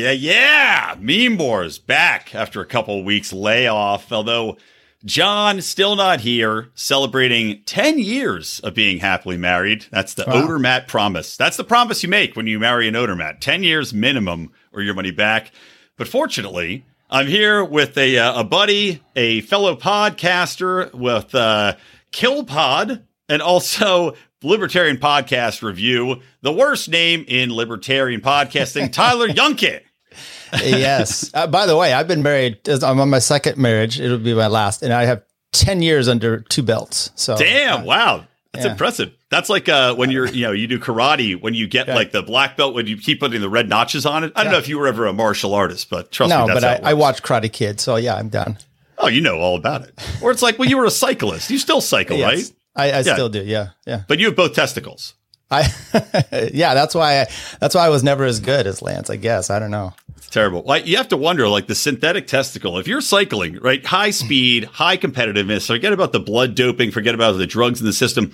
Yeah, yeah. Meme Wars back after a couple of weeks layoff. Although John still not here, celebrating 10 years of being happily married. That's the Wow. Odermatt promise. That's the promise you make when you marry an Odermatt. 10 years minimum or your money back. But fortunately, I'm here with a, uh, a buddy, a fellow podcaster with uh, KillPod and also Libertarian Podcast Review, the worst name in libertarian podcasting, Tyler Janke. Yes. Uh, by the way, I've been married. I'm on my second marriage. It'll be my last, and I have ten years under two belts. So Damn! Wow, that's yeah. impressive. That's like uh, when you're, you know, you do karate when you get Yeah. like the black belt when you keep putting the red notches on it. I don't Yeah. know if you were ever a martial artist, but trust no, me, but I, I works. watch Karate Kid, so yeah, I'm done. Oh, you know all about it. Or it's like, well, you were a cyclist. You still cycle, Yes. right? I, I still do. Yeah, yeah. But you have both testicles. I yeah. That's why. I, that's why I was never as good as Lance. I guess I don't know. It's terrible. Like you have to wonder, like the synthetic testicle. If you're cycling, right, high speed, high competitiveness, forget about the blood doping, forget about the drugs in the system.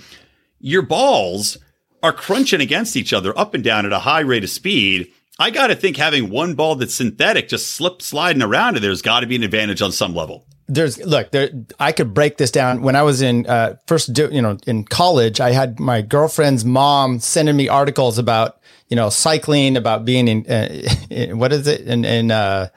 Your balls are crunching against each other up and down at a high rate of speed. I got to think having one ball that's synthetic just slip sliding around, and there's got to be an advantage on some level. There's look there i could break this down. When i was in uh first do, you know in college i had my girlfriend's mom sending me articles about you know cycling about being in, uh, in what is it? In in uh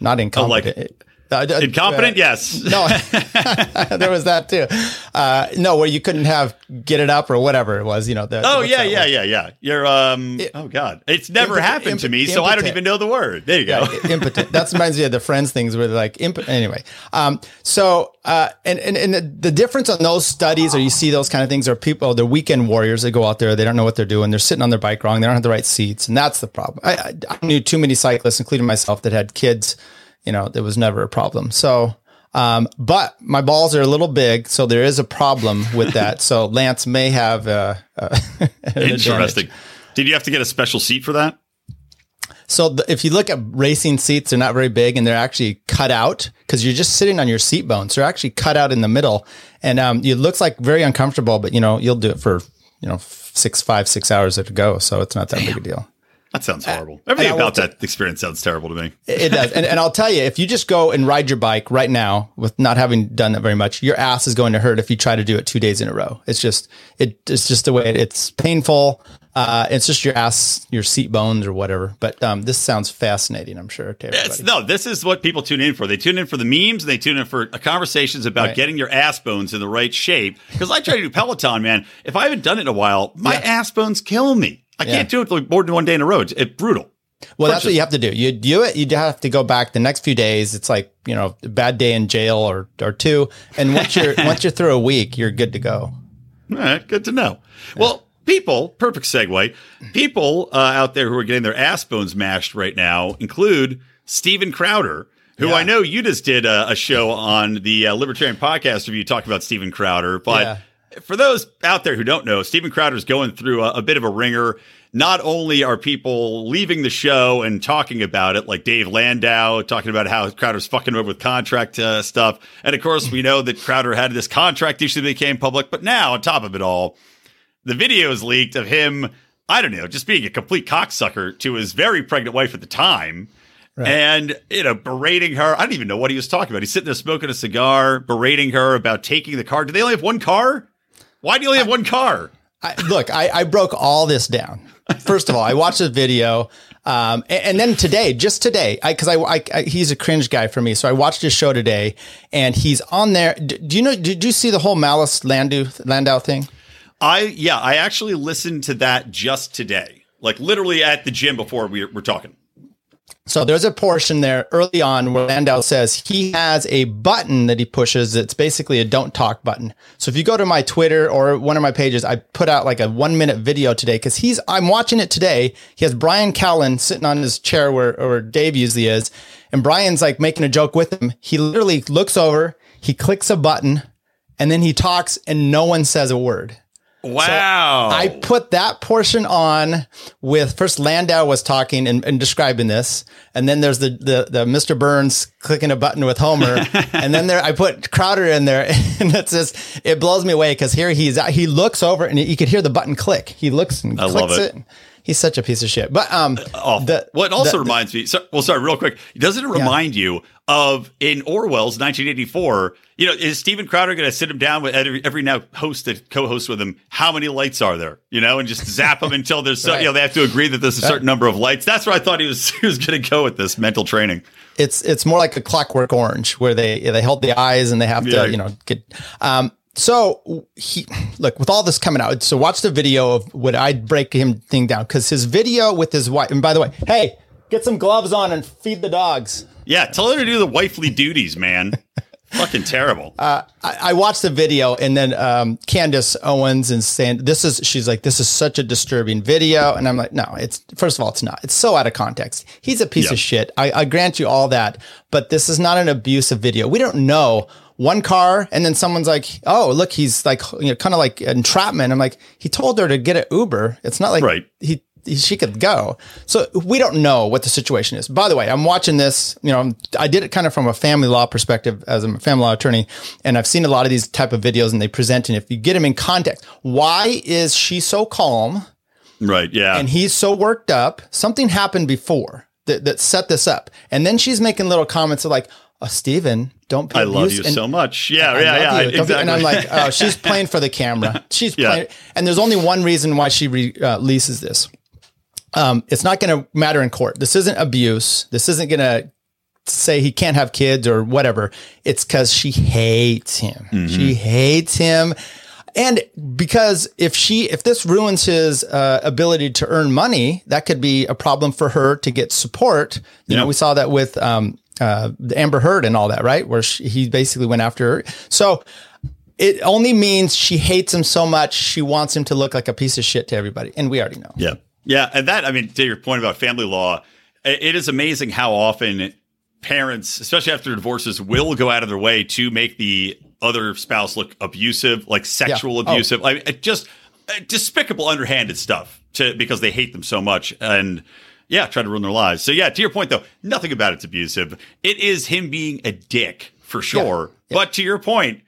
not incompetent uh, Incompetent, uh, yes. no there was that too uh no where you couldn't have get it up or whatever it was you know the, Oh yeah, yeah, yeah, yeah. You're um. oh god, it's never impotent- happened to me, so I don't even know the word. There you go. Yeah, impotent. That reminds me of the Friends things where they're like imp- anyway. Um, so uh, and and and the, the difference on those studies, or you see those kind of things, are people they're weekend warriors. They go out there, they don't know what they're doing. They're sitting on their bike wrong. They don't have the right seats, and that's the problem. I, I, I knew too many cyclists, including myself, that had kids. You know, there was never a problem. So. Um, but my balls are a little big, so there is a problem with that. So Lance may have uh, uh, an advantage. Interesting. Did you have to get a special seat for that? So the, if you look at racing seats, they're not very big and they're actually cut out because you're just sitting on your seat bones. They're actually cut out in the middle, and um, it looks like very uncomfortable. But you know, you'll do it for you know six, five, six hours to go, so it's not that big a deal. That sounds horrible. Everything Uh, about will that experience sounds terrible to me. It, does, and, and I'll tell you, if you just go and ride your bike right now with not having done that very much, your ass is going to hurt if you try to do it two days in a row. It's just it, it's just the way it, it's painful. Uh, it's just your ass, your seat bones or whatever. But um, this sounds fascinating. I'm sure to everybody. It's, no, this is what people tune in for. They tune in for the memes. They tune in for conversations about Right. getting your ass bones in the right shape. Because I try to do Peloton, man. If I haven't done it in a while, my ass bones kill me. I Yeah. can't do it like more than one day in a row. It's, it's brutal. Well, that's what you have to do. You do it. You have to go back the next few days. It's like you know, a bad day in jail or or two. And once you're once you're through a week, you're good to go. All right, good to know. Well, people, perfect segue. People uh, out there who are getting their ass bones mashed right now include Steven Crowder, who Yeah. I know you just did a, a show on the uh, Libertarian Podcast review talking about Steven Crowder. But Yeah. For those out there who don't know, Steven Crowder is going through a, a bit of a ringer. Not only are people leaving the show and talking about it, like Dave Landau talking about how Crowder's fucking over with contract uh, stuff, and of course we know that Crowder had this contract issue that became public. But now, on top of it all, the video is leaked of him, I don't know, just being a complete cocksucker to his very pregnant wife at the time. And, you know, berating her. I don't even know what he was talking about. He's sitting there smoking a cigar, berating her about taking the car. Do they only have one car? Why do you only have one car? I, look, I, I broke all this down. First of all, I watched the video, um, and, and then today, just today, because I, I, I, he's a cringe guy for me, so I watched his show today, and he's on there. D- Do you know? Did you see the whole Malice Landau Landau thing? I, yeah, I actually listened to that just today, like literally at the gym before we were talking. So there's a portion there early on where Landau says he has a button that he pushes. It's basically a don't talk button. So if you go to my Twitter or one of my pages, I put out like a one minute video today because he's, I'm watching it today. He has Bryan Callen sitting on his chair where, where Dave usually is. And Brian's like making a joke with him. He literally looks over, he clicks a button and then he talks and no one says a word. Wow. I put that portion on with first Landau was talking and, and describing this, and then there's the, the the Mr. Burns clicking a button with Homer, and then there I put Crowder in there, and it's just it blows me away because here he's he looks over and you could hear the button click. He looks and I clicks it. it. He's such a piece of shit. But um, oh, the, what also the, reminds me. So, well, sorry, real quick. Doesn't it remind yeah. you of in Orwell's 1984? You know, is Steven Crowder going to sit him down with every, every now host that co-host with him? How many lights are there? You know, and just zap them until there's so, right. you know they have to agree that there's a certain number of lights. That's where I thought he was he was going to go with this mental training. It's it's more like a Clockwork Orange where they they hold the eyes and they have to you know get. Um, so he look with all this coming out. So watch the video of what I'd break him thing down because his video with his wife. And by the way, hey, get some gloves on and feed the dogs. Yeah, tell her to do the wifely duties, man. Fucking terrible. Uh, I, I, watched the video and then um, Candace Owens and saying this is she's like this is such a disturbing video and I'm like no it's first of all it's not it's so out of context he's a piece yep. of shit I, I grant you all that but this is not an abusive video we don't know one car and then someone's like, "Oh, look, he's like, you know, kind of like entrapment." I'm like, "He told her to get an Uber. It's not like right. he, he she could go." So we don't know what the situation is. By the way, I'm watching this, you know, I did it kind of from a family law perspective as a family law attorney, and I've seen a lot of these type of videos and they present and if you get them in context, why is she so calm? Right, yeah. And he's so worked up. Something happened before that, that set this up. And then she's making little comments of like, oh, Steven, don't I love you and, so much. Yeah, yeah, yeah. Exactly. And I'm like, oh, she's playing for the camera. She's yeah. playing. And there's only one reason why she releases this. Um, it's not going to matter in court. This isn't abuse. This isn't going to say he can't have kids or whatever. It's because she hates him. Mm-hmm. She hates him. And because if she, if this ruins his uh, ability to earn money, that could be a problem for her to get support. You yep. know, we saw that with um, uh, the Amber Heard and all that, right? Where she, he basically went after her. So it only means she hates him so much she wants him to look like a piece of shit to everybody, and we already know. Yeah, yeah, and that I mean, to your point about family law, it is amazing how often parents, especially after divorces, will go out of their way to make the other spouse look abusive, like sexual yeah. Oh. abusive. Oh. I mean, just despicable, underhanded stuff to because they hate them so much and yeah, try to ruin their lives. So yeah, to your point though, nothing about it's abusive. It is him being a dick for sure. Yeah. But to your point,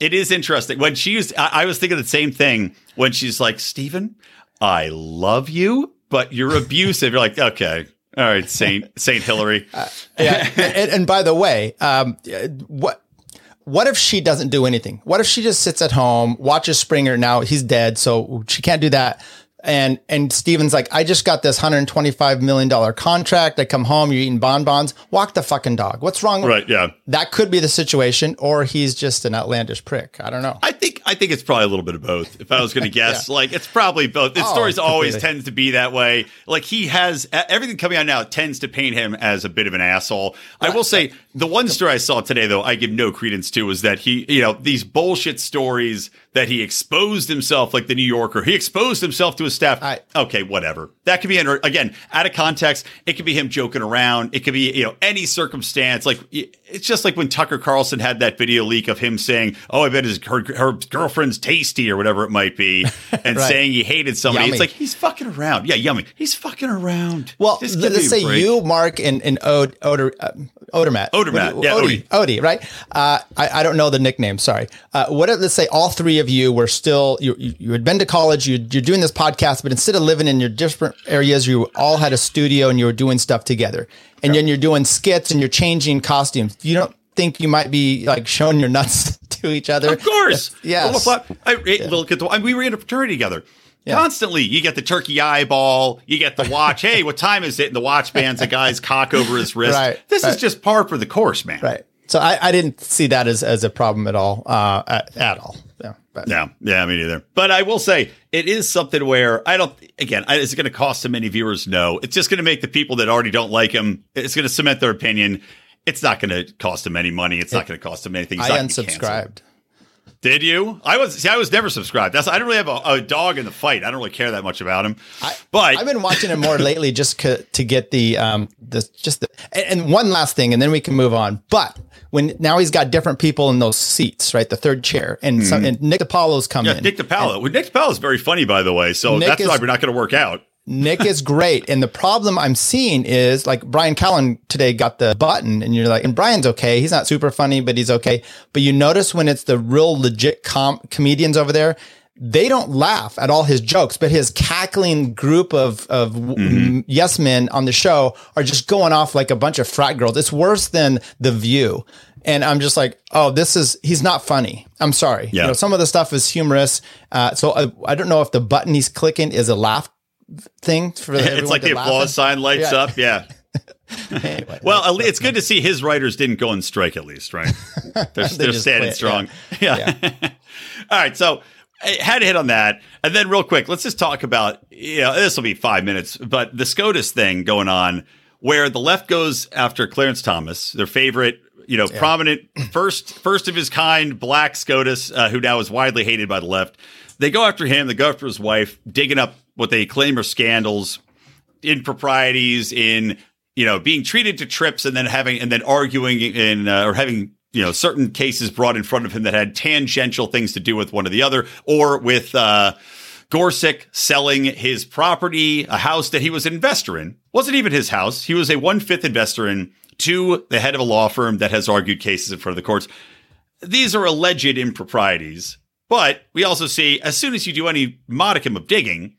it is interesting. When she was, I, I was thinking the same thing when she's like, Steven, I love you, but you're abusive. you're like, okay. All right, Saint Saint Hillary. Uh, yeah, and, and, by the way, um, what what if she doesn't do anything? What if she just sits at home, watches Springer? Now he's dead, so she can't do that and and Steven's like, I just got this hundred twenty five million dollar contract. I come home, you're eating bonbons. Walk the fucking dog. What's wrong? Right. Yeah. That could be the situation, or he's just an outlandish prick. I don't know. I think I think it's probably a little bit of both. If I was going to guess, yeah. like it's probably both. The oh, stories always tends to be that way. Like he has everything coming out now tends to paint him as a bit of an asshole. I will say the one story I saw today, though, I give no credence to, was that he, you know, these bullshit stories that he exposed himself, like the New Yorker. He exposed himself to his staff. I, okay, whatever. That could be under again out of context. It could be him joking around. It could be you know any circumstance. Like it's just like when Tucker Carlson had that video leak of him saying, "Oh, I bet his her, her girlfriend's tasty" or whatever it might be, and right. saying he hated somebody. Yummy. It's like he's fucking around. Yeah, yummy. He's fucking around. Well, let's say you, Mark, and and Od, Oder, uh, Odermatt. Odermatt. Yeah, Odie. Odie, right? Uh, I, I don't know the nickname. Sorry. Uh, what? Let's say all three of you were still you you, you had been to college. You, you're doing this podcast, but instead of living in your different areas, you all had a studio and you were doing stuff together. And then you're doing skits and you're changing costumes. You don't think you might be like showing your nuts to each other? Of course. Yes. I, yeah. look at the, I, we were in a fraternity together. Yeah. Constantly, you get the turkey eyeball, you get the watch. hey, what time is it? And the watch bands a guy's cock over his wrist. Right, this right. is just par for the course, man. Right. So I, I didn't see that as, as a problem at all, uh, at, at all. Yeah. But. Yeah. Yeah. Me neither. But I will say it is something where I don't, again, is it going to cost him many viewers? No. It's just going to make the people that already don't like him, it's going to cement their opinion. It's not going to cost him any money. It's it, not going to cost him anything. He's I unsubscribed. Did you? I was see. I was never subscribed. That's I don't really have a, a, dog in the fight. I don't really care that much about him. I, but I've been watching him more lately just to get the um the just the and, and one last thing, and then we can move on. But when now he's got different people in those seats, right? The third chair, and, mm-hmm. some, and Nick DiPaolo's coming. Yeah, Nick DiPaolo. Well, Nick DiPaolo is very funny, by the way. So Nick that's is, why we're not going to work out. Nick is great. And the problem I'm seeing is like Bryan Callen today got the button and you're like, and Brian's okay. He's not super funny, but he's okay. But you notice when it's the real legit com- comedians over there, they don't laugh at all his jokes, but his cackling group of of mm-hmm. yes men on the show are just going off like a bunch of frat girls. It's worse than The View. And I'm just like, oh, this is he's not funny. I'm sorry. Yeah. You know, some of the stuff is humorous. Uh, so I, I don't know if the button he's clicking is a laugh thing for it's like the applause sign lights yeah. up. Yeah. anyway, well, it's good to see his writers didn't go on strike at least, right? They're, they are standing quit, strong. Yeah. yeah. All right. So I had to hit on that. And then real quick, let's just talk about, you know, this will be five minutes, but the SCOTUS thing going on where the left goes after Clarence Thomas, their favorite, you know, yeah. prominent first, first of his kind black SCOTUS, uh, who now is widely hated by the left. They go after him. They go after his wife, digging up what they claim are scandals, improprieties in, you know, being treated to trips and then having, and then arguing in, uh, or having you know, certain cases brought in front of him that had tangential things to do with one or the other, or with uh, Gorsuch selling his property, a house that he was an investor in. Wasn't even his house. He was a one fifth investor in to the head of a law firm that has argued cases in front of the courts. These are alleged improprieties, but we also see as soon as you do any modicum of digging,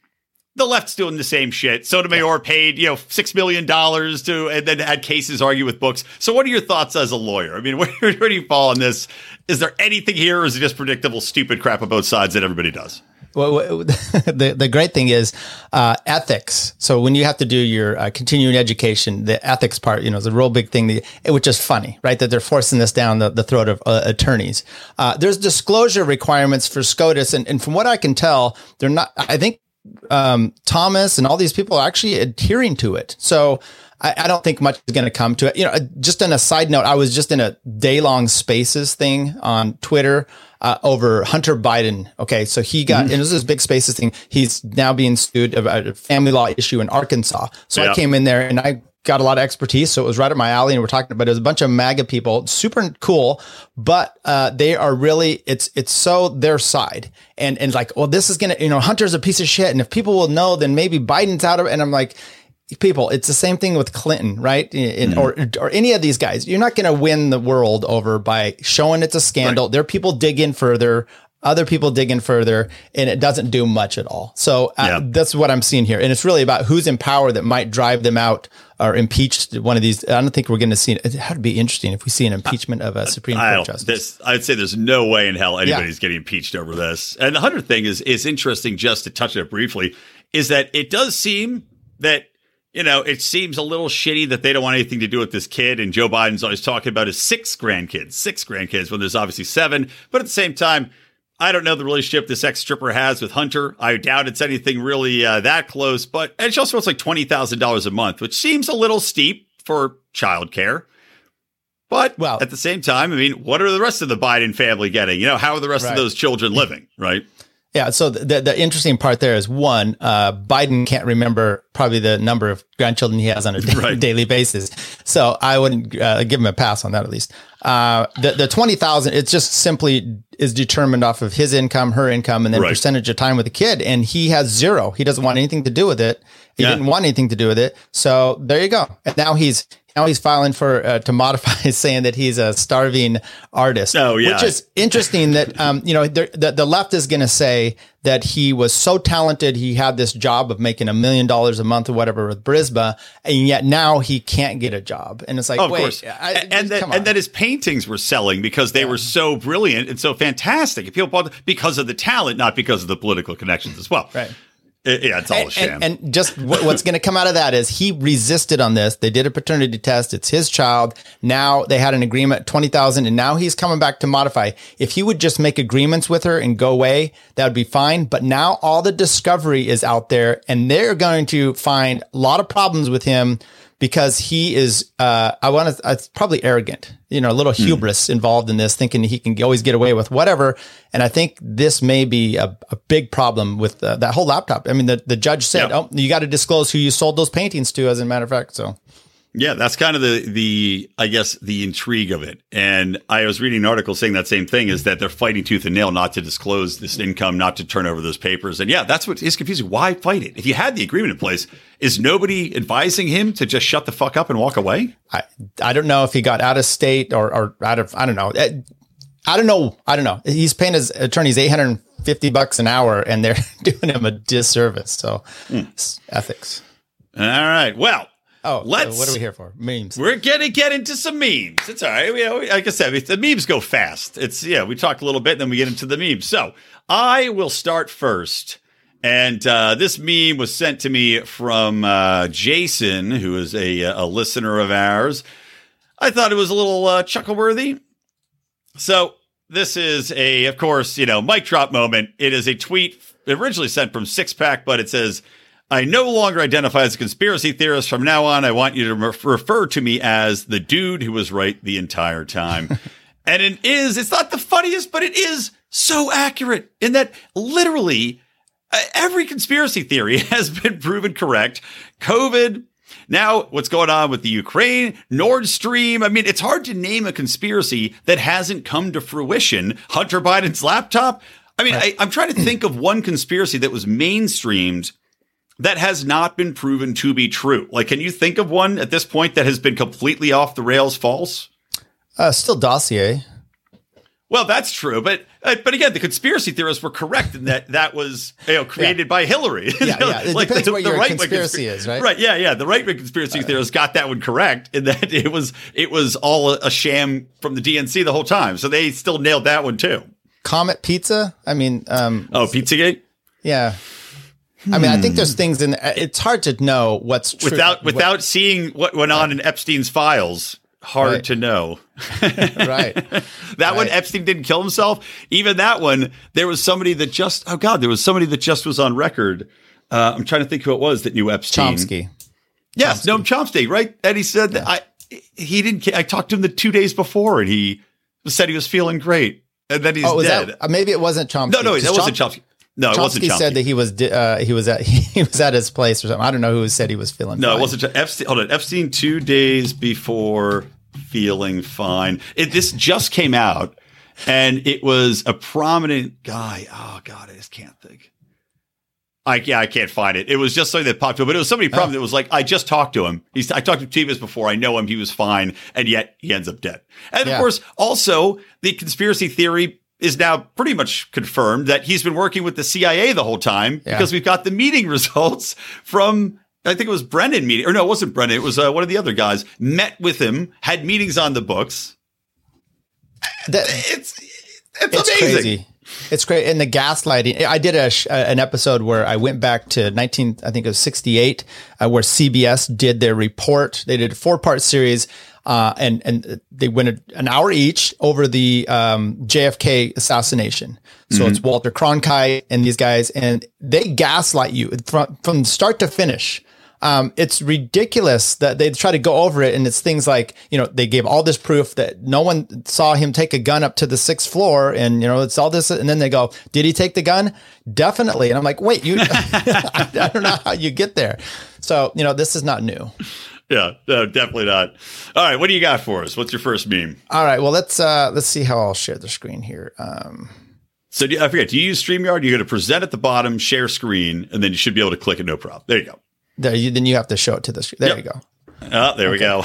the left's doing the same shit. Sotomayor paid, you know, six million dollars to, and then had cases argue with books. So, what are your thoughts as a lawyer? I mean, where, where do you fall on this? Is there anything here, or is it just predictable, stupid crap on both sides that everybody does? Well, the the great thing is uh, ethics. So when you have to do your uh, continuing education, the ethics part, you know, is a real big thing. That, which is funny, right? That they're forcing this down the, the throat of uh, attorneys. Uh, there's disclosure requirements for SCOTUS, and, and from what I can tell, they're not. I think um, Thomas and all these people are actually adhering to it. So I, I don't think much is going to come to it. You know, just on a side note, I was just in a day long spaces thing on Twitter. Uh, over Hunter Biden. Okay, so he got, mm-hmm. and this is big spaces thing. He's now being sued about a family law issue in Arkansas. So yeah. I came in there and I got a lot of expertise. So it was right up my alley. And we're talking about it was a bunch of MAGA people, super cool, but uh, they are really, it's, it's so their side. And, and like, well, this is going to, you know, Hunter's a piece of shit. And if people will know, then maybe Biden's out of it. And I'm like, people, it's the same thing with Clinton, right? In, mm-hmm. or, or any of these guys. You're not going to win the world over by showing it's a scandal. Right. There are people dig in further other people dig in further and it doesn't do much at all. So uh, yeah. that's what I'm seeing here. And it's really about who's in power that might drive them out or impeached one of these. I don't think we're going to see it. It would be interesting if we see an impeachment of a Supreme I, Court justice. This, I'd say there's no way in hell anybody's yeah. getting impeached over this. And the hundred thing is, is interesting just to touch it briefly is that it does seem that you know, it seems a little shitty that they don't want anything to do with this kid. And Joe Biden's always talking about his six grandkids, six grandkids when there's obviously seven. But at the same time, I don't know the relationship this ex stripper has with Hunter. I doubt it's anything really uh, that close, but and she also wants like twenty thousand dollars a month, which seems a little steep for childcare. But well, at the same time, I mean, what are the rest of the Biden family getting? You know, how are the rest right. of those children living? Right. Yeah. So the, the interesting part there is one, uh, Biden can't remember probably the number of grandchildren he has on a right. daily basis. So I wouldn't uh, give him a pass on that at least. Uh, the, the 20,000, it's just simply is determined off of his income, her income, and then right. percentage of time with the kid. And he has zero. He doesn't want anything to do with it. He yeah. didn't want anything to do with it. So there you go. And now he's now he's filing for uh, to modify, saying that he's a starving artist. Oh yeah, which is interesting. That um, you know, the, the left is going to say that he was so talented, he had this job of making a million dollars a month or whatever with Burisma, and yet now he can't get a job. And it's like, oh, of wait, course. I, and that, and that his paintings were selling because they yeah. were so brilliant and so fantastic. People bought because of the talent, not because of the political connections as well. Right. It, yeah, it's all a sham. And, and just what, what's going to come out of that is he resisted on this. They did a paternity test. It's his child. Now they had an agreement, 20,000, and now he's coming back to modify. If he would just make agreements with her and go away, that would be fine. But now all the discovery is out there and they're going to find a lot of problems with him because he is, uh, I want to, it's probably arrogant, you know, a little hmm. hubris involved in this, thinking he can always get away with whatever. And I think this may be a, a big problem with uh, that whole laptop. I mean, the, the judge said, oh, you got to disclose who you sold those paintings to, as a matter of fact. So yeah, that's kind of the the I guess the intrigue of it. And I was reading an article saying that same thing is that they're fighting tooth and nail not to disclose this income, not to turn over those papers. And yeah, that's what is confusing. Why fight it? If you had the agreement in place, is nobody advising him to just shut the fuck up and walk away? I I don't know if he got out of state or or out of I don't know. I don't know. I don't know. He's paying his attorneys 850 bucks an hour and they're doing him a disservice. So mm. ethics. All right. Well, Oh, let's. what are we here for? Memes. We're gonna get into some memes. It's all right. We, know, like I said, the memes go fast. It's yeah. We talk a little bit, and then we get into the memes. So I will start first, and uh, this meme was sent to me from uh, Jason, who is a a listener of ours. I thought it was a little uh, chuckle worthy. So this is a, of course, you know, mic drop moment. It is a tweet originally sent from Six Pack, but it says I no longer identify as a conspiracy theorist. From now on, I want you to re- refer to me as the dude who was right the entire time. and it is, it's not the funniest, but it is so accurate in that literally uh, every conspiracy theory has been proven correct. COVID, now, what's going on with the Ukraine, Nord Stream? I mean, it's hard to name a conspiracy that hasn't come to fruition. Hunter Biden's laptop. I mean, right. I, I'm trying to think of one conspiracy that was mainstreamed that has not been proven to be true. Like, can you think of one at this point that has been completely off the rails false? Uh, Steele dossier. Well, that's true, but uh, but again, the conspiracy theorists were correct in that that was you know created yeah. by Hillary. Yeah, yeah. It like depends the, what the your right conspiracy consp- is, right? Right. Yeah, yeah. The right wing conspiracy uh, theorists got that one correct in that it was it was all a, a sham from the DNC the whole time. So they still nailed that one too. Comet Pizza. I mean, um, oh, Pizzagate. Yeah. I mean, I think there's things in. It's hard to know what's true. without without what, seeing what went on in Epstein's files. Hard right. to know. right. that right. one, Epstein didn't kill himself. Even that one, there was somebody that just. Oh God, there was somebody that just was on record. Uh, I'm trying to think who it was that knew Epstein. Chomsky. Yes, Chomsky. Noam Chomsky, right? And he said yeah. that I. He didn't. I talked to him the two days before, and he said he was feeling great, and then he's oh, dead. That, uh, maybe it wasn't Chomsky. No, no, that wasn't Chomsky. No, it wasn't Chomsky. said that he was uh, he was at he was at his place or something. I don't know who said he was feeling. No, fine. it wasn't Epstein. Hold on, Epstein two days before feeling fine. It, this just came out, and it was a prominent guy. Oh God, I just can't think. I yeah, I can't find it. It was just something that popped up, but it was somebody prominent oh. that was like, I just talked to him. He's I talked to Tevas before. I know him. He was fine, and yet he ends up dead. And yeah. of course, also the conspiracy theory is now pretty much confirmed that he's been working with the CIA the whole time yeah. because we've got the meeting results from I think it was Brennan meeting or no, it wasn't Brennan. It was uh, one of the other guys met with him, had meetings on the books. That, it's it's, it's amazing. Crazy. It's great. And the gaslighting. I did a an episode where I went back to 19, I think it was 68, uh, where CBS did their report. They did a four part series uh, and and they went an hour each over the um, JFK assassination. So mm-hmm. it's Walter Cronkite and these guys, and they gaslight you from from start to finish. Um, it's ridiculous that they try to go over it, and it's things like you know they gave all this proof that no one saw him take a gun up to the sixth floor, and you know it's all this, and then they go, "Did he take the gun? Definitely." And I'm like, "Wait, you? I, I don't know how you get there." So you know this is not new. Yeah, no, definitely not. All right, what do you got for us? What's your first meme? All right, well let's uh let's see how I'll share the screen here. Um so do, I forget, do you use StreamYard? You're going to present at the bottom, share screen, and then you should be able to click it, no problem. There you go. There, you, then you have to show it to the screen. There yep. you go. Oh, there okay. we go.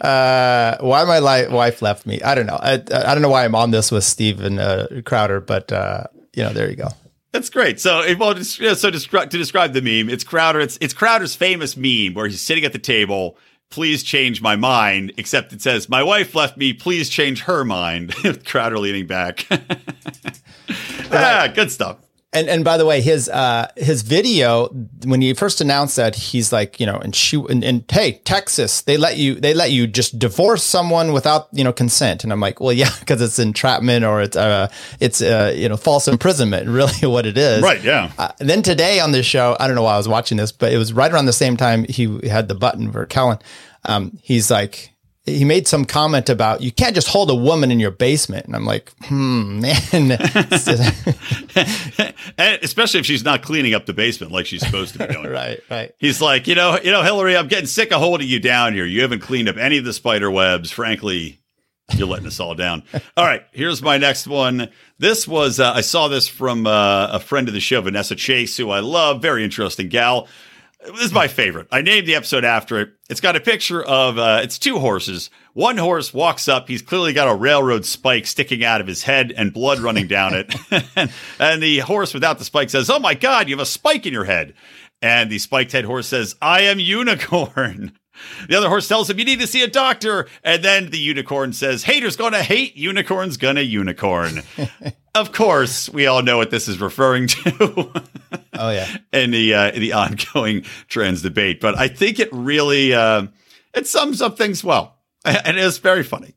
uh, why my li- wife left me? I don't know. I, I don't know why I'm on this with Steven uh, Crowder, but uh, you know, there you go. That's great. So, well, so to describe the meme, it's Crowder. It's it's Crowder's famous meme where he's sitting at the table. Please change my mind. Except it says, "My wife left me. Please change her mind." Crowder leaning back. ah, good stuff and and by the way, his uh his video when he first announced that he's like you know and shoot and, and hey Texas they let you they let you just divorce someone without you know consent. And I'm like well yeah because it's entrapment or it's uh it's uh you know false imprisonment really what it is. Right yeah. Uh, then today on this show I don't know why I was watching this but it was right around the same time he had the button for Callen. Um he's like he made some comment about you can't just hold a woman in your basement. And I'm like, hmm, man. Especially if she's not cleaning up the basement like she's supposed to be doing. right, right. He's like, you know, you know, Hillary, I'm getting sick of holding you down here. You haven't cleaned up any of the spider webs. Frankly, you're letting us all down. All right, here's my next one. This was uh, I saw this from uh, a friend of the show, Vanessa Chase, who I love, very interesting gal this is my favorite. I named the episode after it. It's got a picture of uh, it's two horses. One horse walks up. He's clearly got a railroad spike sticking out of his head and blood running down it. and the horse without the spike says, "Oh my God, you have a spike in your head." And the spiked head horse says, "I am unicorn." The other horse tells him, You need to see a doctor. And then the unicorn says, Haters gonna hate, unicorn's gonna unicorn. of course, we all know what this is referring to. oh, yeah. in the, uh, the ongoing trans debate. But I think it really uh, it sums up things well. And it is very funny.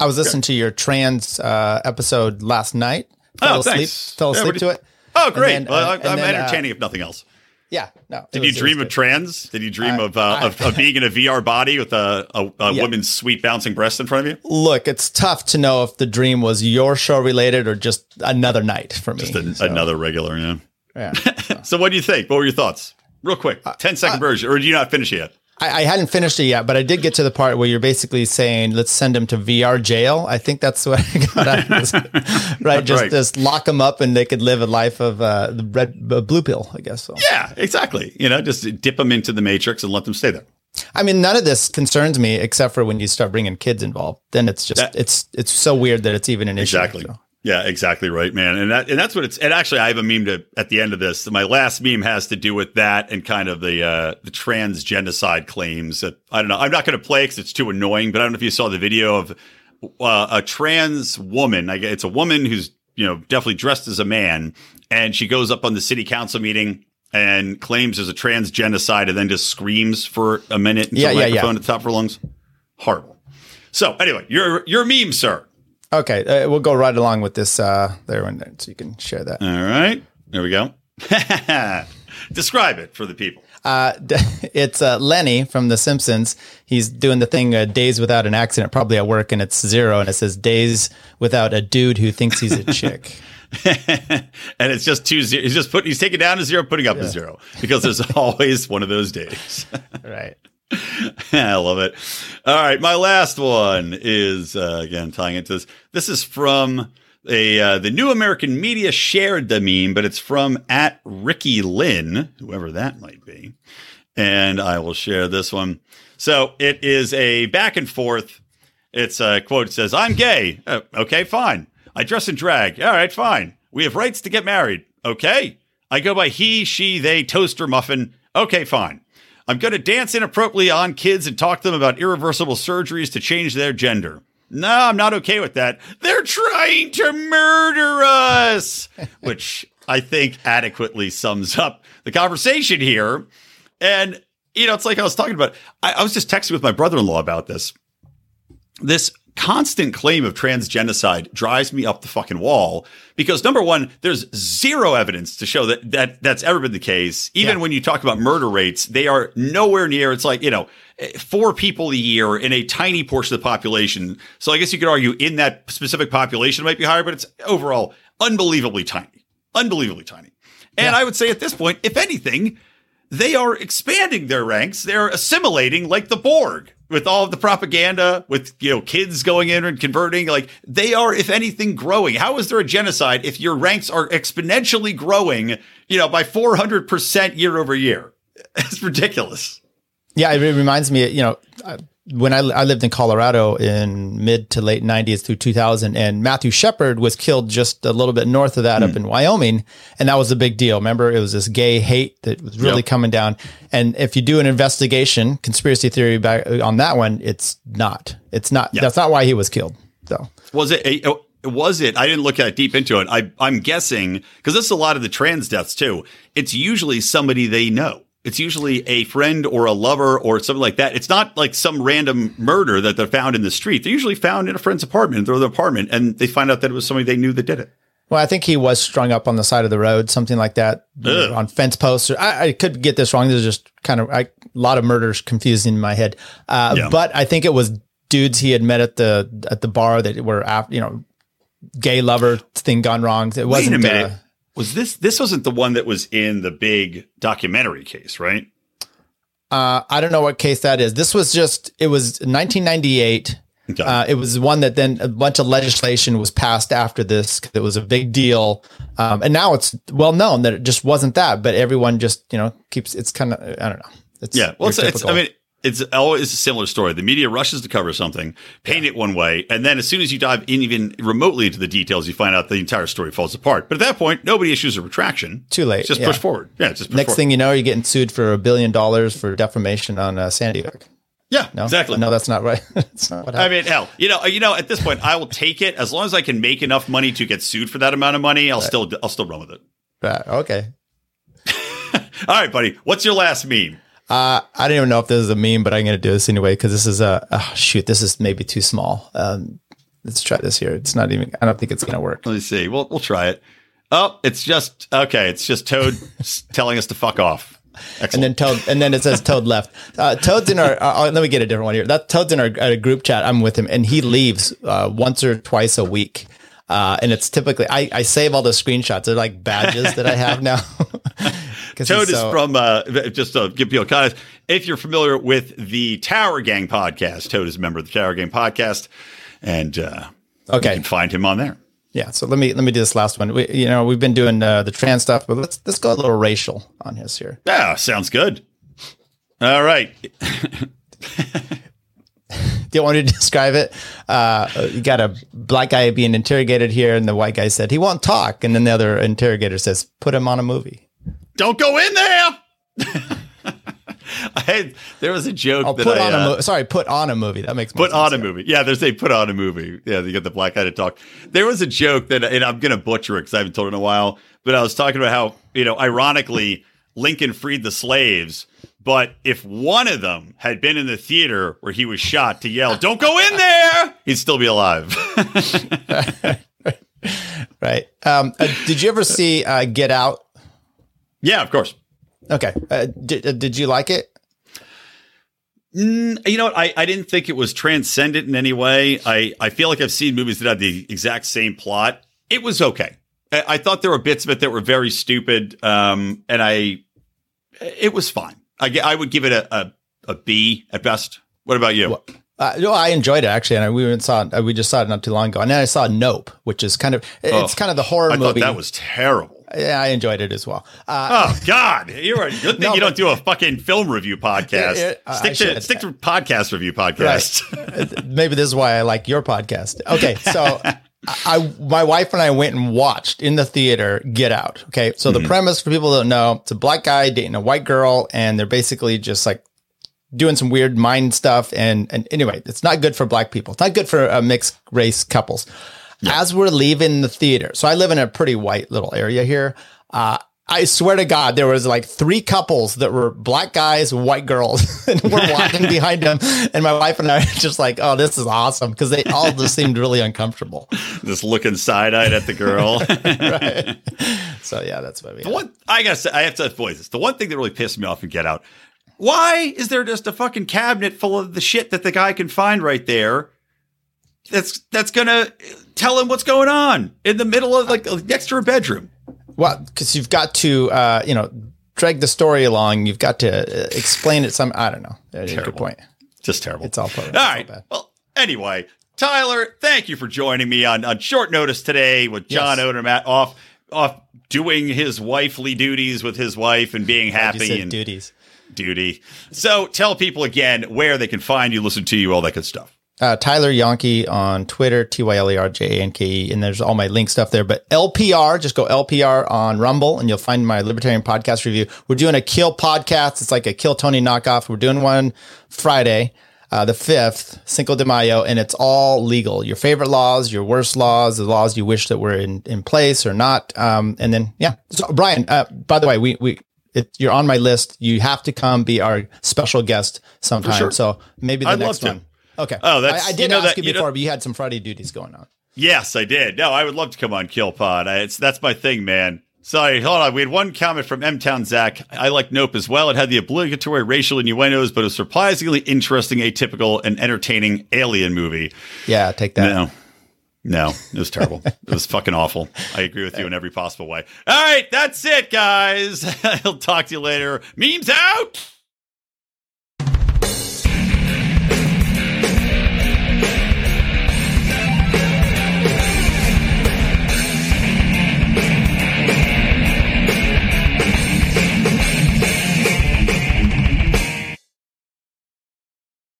I was listening to your trans uh, episode last night. Fell Oh, asleep, thanks. fell asleep what to it. Oh, great. then, well, and I'm then, uh, entertaining, if nothing else. Yeah, no. Did was- you dream of good. trans? Did you dream I- of, uh, of of being in a VR body with a, a, a Yeah. woman's sweet bouncing breast in front of you? Look, it's tough to know if the dream was your show related or just another night for me. Just a- So, another regular, yeah. yeah. So, what do you think? What were your thoughts? Real quick, uh, 10 second uh, version, or did you not finish yet? I, I hadn't finished it yet, but I did get to the part where you're basically saying, "Let's send him to VR jail." I think that's what I got out of this. right? Just right. just lock them up, and they could live a life of uh, the red uh, blue pill. I guess so. Yeah, exactly. You know, just dip them into the matrix and let them stay there. I mean, none of this concerns me except for when you start bringing kids involved. Then it's just That- it's it's so weird that it's even an issue. Exactly. so. Yeah, exactly right, man. And that and that's what it's. And actually, I have a meme to at the end of this. My last meme has to do with that and kind of the uh, the trans genocide claims. That I don't know. I'm not going to play because it's too annoying. But I don't know if you saw the video of uh, a trans woman. I it's a woman who's you know definitely dressed as a man, and she goes up on the city council meeting and claims there's a trans genocide, and then just screams for a minute into Yeah, the yeah, yeah. microphone at the top of her lungs. Horrible. So anyway, your your meme, sir. Okay, uh, we'll go right along with this uh, there one there, so you can share that. All right. There we go. Describe it for the people. Uh, it's uh, Lenny from The Simpsons. He's doing the thing uh, "Days Without an Accident," probably at work, and it's zero, and it says "Days Without a Dude Who Thinks He's a Chick." and it's just two zero. He's just putting, he's taking down a zero, putting up a zero because there's always one of those days. right. I love it. All right. My last one is, uh, again, tying into this. This is from a, uh, the new American media shared the meme, but it's from at Ricky Lynn, whoever that might be. And I will share this one. So it is a back and forth. It's a quote it says, I'm gay. Uh, okay, fine. I dress in drag. All right, fine. We have rights to get married. Okay. I go by he, she, they, toaster, muffin. Okay, fine. I'm going to dance inappropriately on kids and talk to them about irreversible surgeries to change their gender. No, I'm not okay with that. They're trying to murder us, which I think adequately sums up the conversation here. And, you know, it's like I was talking about, I, I was just texting with my brother in law about this. This constant claim of trans genocide drives me up the fucking wall because number one, there's zero evidence to show that, that that's ever been the case. Even Yeah. when you talk about murder rates, they are nowhere near. It's like, you know, four people a year in a tiny portion of the population. So I guess you could argue in that specific population it might be higher, but it's overall unbelievably tiny, unbelievably tiny. And I would say at this point, if anything, they are expanding their ranks. They're assimilating like the Borg with all of the propaganda, with you know kids going in and converting. Like they are, if anything, growing. How is there a genocide if your ranks are exponentially growing? You know, by four hundred percent year over year. It's ridiculous. Yeah, it reminds me. You know, when I, I lived in Colorado in mid to late '90s through 2000, and Matthew Shepard was killed just a little bit north of that, up hmm. in Wyoming, and that was a big deal. Remember, it was this gay hate that was really Yep. coming down. And if you do an investigation, conspiracy theory back on that one, it's not. It's not. That's not why he was killed. though. Was it? A, was it? I didn't look that deep into it. I, I'm guessing because this is a lot of the trans deaths too. It's usually somebody they know. It's usually a friend or a lover or something like that. It's not like some random murder that they're found in the street. They're usually found in a friend's apartment or their apartment, and they find out that it was somebody they knew that did it. Well, I think he was strung up on the side of the road, something like that, Ugh. on fence posts. Or, I, I could get this wrong. This is just kind of I, a lot of murders confused in my head. Uh, Yeah. But I think it was dudes he had met at the at the bar that were af- you know gay lover thing gone wrong. It wasn't. a minute. Uh, was this? This wasn't the one that was in the big documentary case, right? uh, I don't know what case that is. This was just. It was 1998. Okay. Uh, it was one that then a bunch of legislation was passed after this. It was a big deal, um, and now it's well known that it just wasn't that. But everyone just you know keeps. It's kind of I don't know. It's yeah. Well, it's, it's, I mean, it's always a similar story. The media rushes to cover something, paint it one way, and then as soon as you dive in even remotely into the details, you find out the entire story falls apart. But at that point, nobody issues a retraction. Too late. just yeah. push forward. Yeah, just next forward. thing you know, you're getting sued for a billion dollars for defamation on uh, Sandy Hook. Yeah, no? exactly. No, that's not right. that's not what I mean, hell, you know, you know, at this point, I will take it as long as I can make enough money to get sued for that amount of money. I'll right. still, I'll still run with it. Right. Okay. All right, buddy. What's your last meme? Uh, I don't even know if this is a meme, but I'm going to do this anyway because this is a oh, shoot. This is maybe too small. Um, let's try this here. It's not even. I don't think it's going to work. Let me see. We'll we'll try it. Oh, it's just okay. It's just Toad telling us to fuck off. Excellent. And then Toad, and then it says Toad left. Uh, Toad's in our. Uh, uh let me get a different one here. That Toad's in our uh, group chat. I'm with him, and he leaves uh, once or twice a week. Uh, and it's typically I, I save all the screenshots. They're like badges that I have now. Toad so, is from uh, just to give people context. If you're familiar with the Tower Gang podcast, Toad is a member of the Tower Gang podcast, and uh, okay, you can find him on there. Yeah, so let me let me do this last one. We, you know, we've been doing uh, the trans stuff, but let's let's go a little racial on his here. Yeah, sounds good. All right. Do you want to describe it? Uh, you got a black guy being interrogated here, and the white guy said he won't talk, and then the other interrogator says, "Put him on a movie." Don't go in there. I there was a joke oh, that put I, on a mo- sorry, put on a movie. That makes put on sense, a movie. Yeah, there's a put on a movie. Yeah, you get the black guy to talk. There was a joke that, and I'm gonna butcher it because I haven't told it in a while. But I was talking about how you know, ironically, Lincoln freed the slaves, but if one of them had been in the theater where he was shot to yell, "Don't go in there," he'd still be alive. right. Um, uh, did you ever see uh, Get Out? Yeah, of course. Okay. Uh, did, uh, did you like it? Mm, you know what? I, I didn't think it was transcendent in any way. I, I feel like I've seen movies that have the exact same plot. It was okay. I, I thought there were bits of it that were very stupid. Um, and I, it was fine. I, I would give it a, a, a B at best. What about you? Well, uh, no, I enjoyed it actually, and we went saw it, uh, we just saw it not too long ago, and then I saw Nope, which is kind of it's oh, kind of the horror I movie. that was terrible. Yeah, I enjoyed it as well. Uh, oh God, you're a good thing no, you don't do a fucking film review podcast. It, it, uh, stick to stick to podcast review podcast. Right. Maybe this is why I like your podcast. Okay, so I my wife and I went and watched in the theater Get Out. Okay, so mm-hmm. the premise for people that don't know, it's a black guy dating a white girl, and they're basically just like doing some weird mind stuff. And and anyway, it's not good for black people. It's not good for uh, mixed race couples yeah. as we're leaving the theater. So I live in a pretty white little area here. Uh, I swear to God, there was like three couples that were black guys, white girls, and we're walking behind them. And my wife and I are just like, "Oh, this is awesome," because they all just seemed really uncomfortable. Just looking side eyed at the girl. right. So yeah, that's what we. The one I guess I have to voice this. The one thing that really pissed me off and Get Out. Why is there just a fucking cabinet full of the shit that the guy can find right there? That's that's gonna tell him what's going on in the middle of like next to her bedroom. Well, because you've got to, uh, you know, drag the story along. You've got to uh, explain it. Some, I don't know. Terrible. Good point. Just terrible. It's all. Part, all right. All well, anyway, Tyler, thank you for joining me on, on short notice today with John yes. Odermatt off off doing his wifely duties with his wife and being happy and duties duty. So tell people again where they can find you, listen to you, all that good stuff uh, Tyler Janke on Twitter, T Y L E R J A N K E, and there's all my link stuff there. But LPR, just go LPR on Rumble, and you'll find my Libertarian podcast review. We're doing a Kill podcast. It's like a Kill Tony knockoff. We're doing one Friday, uh, the fifth, Cinco de Mayo, and it's all legal. Your favorite laws, your worst laws, the laws you wish that were in in place or not. Um, and then yeah. So Brian, uh, by the way, we we it, you're on my list. You have to come be our special guest sometime. Sure. So maybe the I'd next one. Okay. Oh, that's I, I did you know ask that, you before, know, but you had some Friday duties going on. Yes, I did. No, I would love to come on Kill Pod. I, it's that's my thing, man. Sorry, hold on. We had one comment from M Town Zach. I like Nope as well. It had the obligatory racial innuendos, but a surprisingly interesting, atypical, and entertaining alien movie. Yeah, take that. No, no, it was terrible. it was fucking awful. I agree with you in every possible way. All right, that's it, guys. I'll talk to you later. Memes out.